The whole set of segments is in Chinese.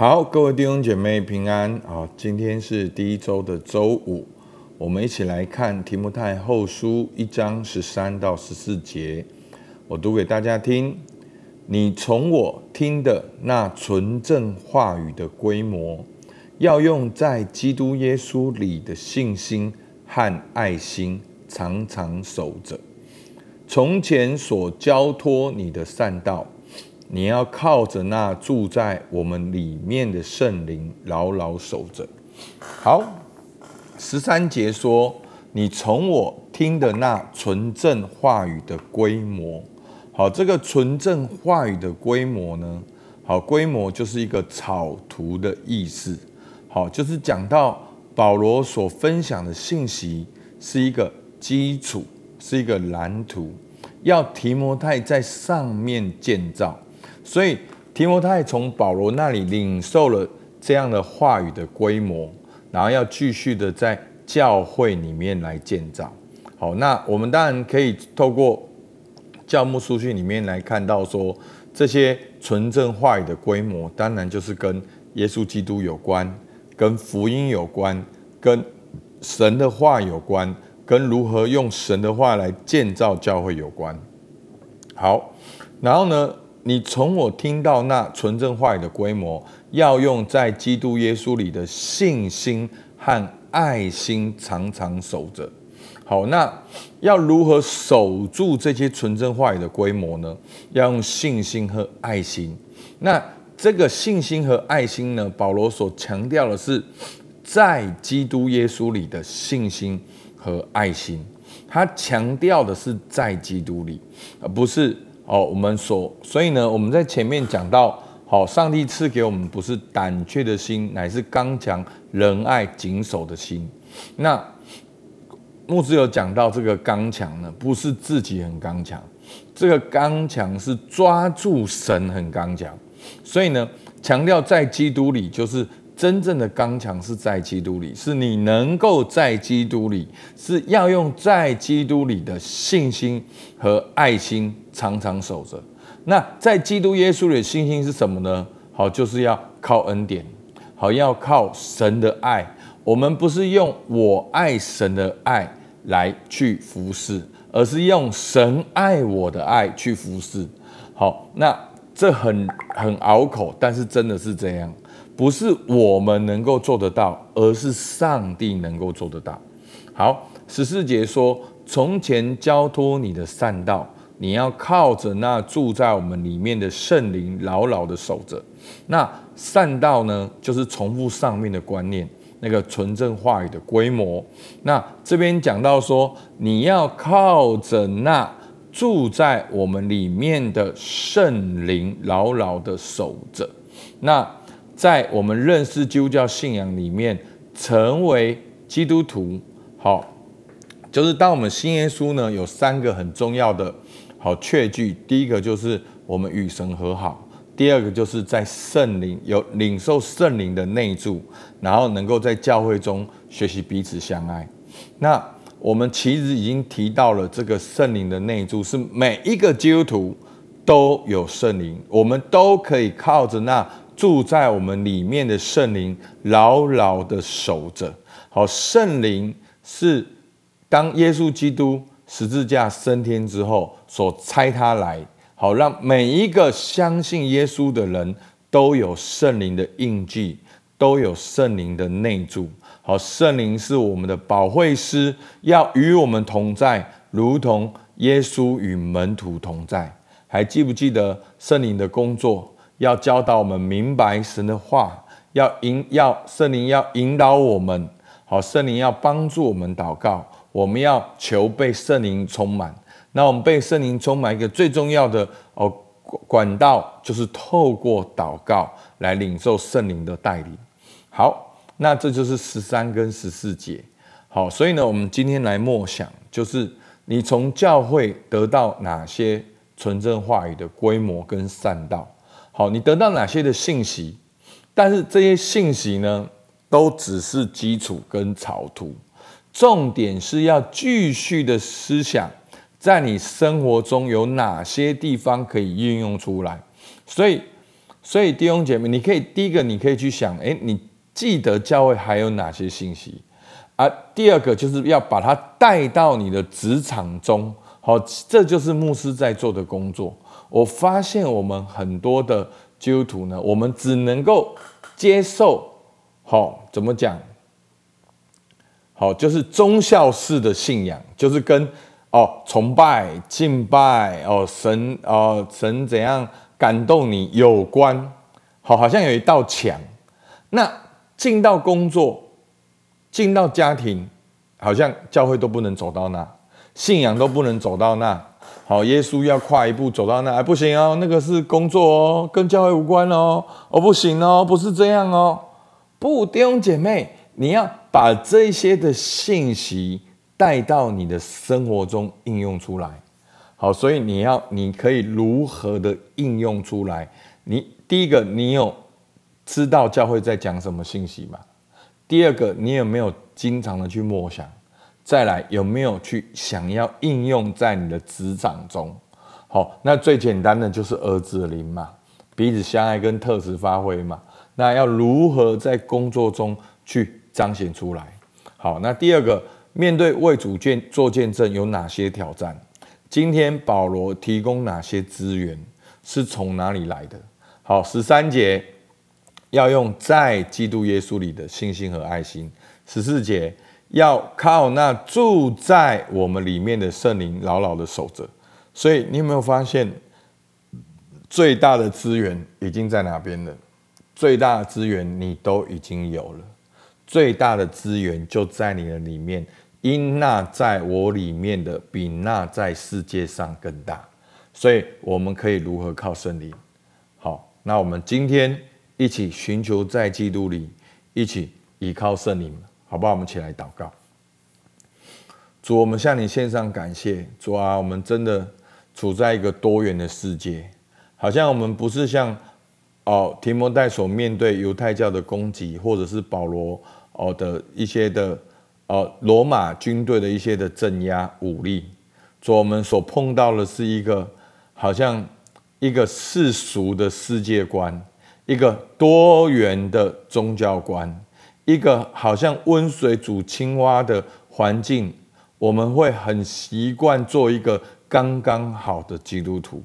好，各位弟兄姐妹平安啊！今天是第一周的周五，我们一起来看提摩太后书一章十三到十四节，我读给大家听。你从我听的那纯正话语的规模，要用在基督耶稣里的信心和爱心，常常守着。从前所交托你的善道，你要靠着那住在我们里面的圣灵，牢牢守着。好，十三节说，你从我听的那纯正话语的规模。好，这个纯正话语的规模呢？好，规模就是一个草图的意思。好，就是讲到保罗所分享的信息是一个基础。是一个蓝图，要提摩太在上面建造，所以提摩太从保罗那里领受了这样的话语的规模，然后要继续的在教会里面来建造。好，那我们当然可以透过教牧书信里面来看到说，这些纯正话语的规模，当然就是跟耶稣基督有关，跟福音有关，跟神的话有关。跟如何用神的话来建造教会有关。好，然后呢，你从我听到那纯正话语的规模，要用在基督耶稣里的信心和爱心，常常守着。好，那要如何守住这些纯正话语的规模呢？要用信心和爱心。那这个信心和爱心呢？保罗所强调的是在基督耶稣里的信心。和爱心，他强调的是在基督里，而不是哦我们所。所以呢，我们在前面讲到，好，上帝赐给我们不是胆怯的心，乃是刚强、仁爱、谨守的心。那牧师有讲到这个刚强呢，不是自己很刚强，这个刚强是抓住神很刚强。所以呢，强调在基督里就是。真正的刚强是在基督里，是你能够在基督里，是要用在基督里的信心和爱心常常守着。那在基督耶稣里的信心是什么呢？好，就是要靠恩典，好，要靠神的爱。我们不是用我爱神的爱来去服侍，而是用神爱我的爱去服侍。好，那这很很拗口，但是真的是这样。不是我们能够做得到，而是上帝能够做得到。好，十四节说：从前交托你的善道，你要靠着那住在我们里面的圣灵，牢牢的守着。那善道呢，就是重复上面的观念，那个纯正话语的规模。那这边讲到说，你要靠着那住在我们里面的圣灵，牢牢的守着。那在我们认识基督教信仰里面，成为基督徒，好，就是当我们信耶稣呢，有三个很重要的好确据。第一个就是我们与神和好；第二个就是在圣灵有领受圣灵的内住，然后能够在教会中学习彼此相爱。那我们其实已经提到了这个圣灵的内住，是每一个基督徒都有圣灵，我们都可以靠着那。住在我们里面的圣灵，牢牢的守着。好，圣灵是当耶稣基督十字架升天之后所差他来，好让每一个相信耶稣的人都有圣灵的印记，都有圣灵的内住。好，圣灵是我们的保惠师，要与我们同在，如同耶稣与门徒同在。还记不记得圣灵的工作？要教导我们明白神的话，要引要圣灵要引导我们，好，圣灵要帮助我们祷告，我们要求被圣灵充满。那我们被圣灵充满一个最重要的哦管道，就是透过祷告来领受圣灵的带领。好，那这就是十三跟十四节。好，所以呢，我们今天来默想，就是你从教会得到哪些纯正话语的规模跟善道。好，你得到哪些的信息？但是这些信息呢，都只是基础跟草图，重点是要继续的思想，在你生活中有哪些地方可以运用出来。所以，所以弟兄姐妹，你可以第一个，你可以去想，诶，你记得教会还有哪些信息？啊，第二个就是要把它带到你的职场中，好，这就是牧师在做的工作。我发现我们很多的基督徒呢，我们只能够接受，好，怎么讲？好，就是忠孝式的信仰，就是跟哦崇拜、敬拜哦神哦神怎样感动你有关。好，好像有一道墙。那进到工作。进到家庭，好像教会都不能走到那，信仰都不能走到那。好，耶稣要跨一步走到那，哎，不行哦，那个是工作哦，跟教会无关哦，哦，不行哦，不是这样哦。不，弟兄姐妹，你要把这些的信息带到你的生活中应用出来。好，所以你要，你可以如何的应用出来？你第一个，你有知道教会在讲什么信息吗？第二个，你有没有经常的去默想？再来，有没有去想要应用在你的职场中？好，那最简单的就是儿子的灵嘛，彼此相爱跟特质发挥嘛。那要如何在工作中去彰显出来？好，那第二个，面对为主见做见证有哪些挑战？今天保罗提供哪些资源？是从哪里来的？好，十三节。要用在基督耶稣里的信心和爱心。十四节，要靠那住在我们里面的圣灵牢牢的守着。所以你有没有发现，最大的资源已经在哪边了？最大的资源你都已经有了，最大的资源就在你的里面。因那在我里面的，比那在世界上更大。所以我们可以如何靠圣灵？好，那我们今天。一起寻求在基督里，一起依靠圣灵，好不好？我们起来祷告。主，我们向你献上感谢。主啊，我们真的处在一个多元的世界，好像我们不是像哦提摩太所面对犹太教的攻击，或者是保罗哦的一些的哦罗马军队的一些的镇压武力。主，我们所碰到的是一个好像一个世俗的世界观。一个多元的宗教观，一个好像温水煮青蛙的环境，我们会很习惯做一个刚刚好的基督徒。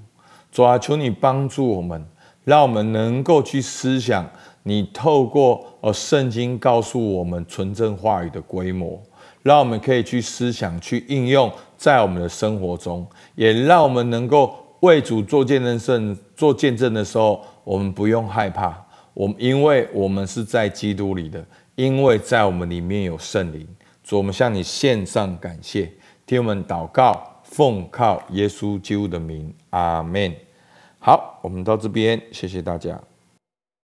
主啊，求你帮助我们，让我们能够去思想你透过呃圣经告诉我们纯正话语的规模，让我们可以去思想、去应用在我们的生活中，也让我们能够为主做见证、圣做见证的时候。我们不用害怕，我们因为我们是在基督里的，因为在我们里面有圣灵。主，我们向你献上感谢，听我们祷告，奉靠耶稣基督的名，阿门。好，我们到这边，谢谢大家。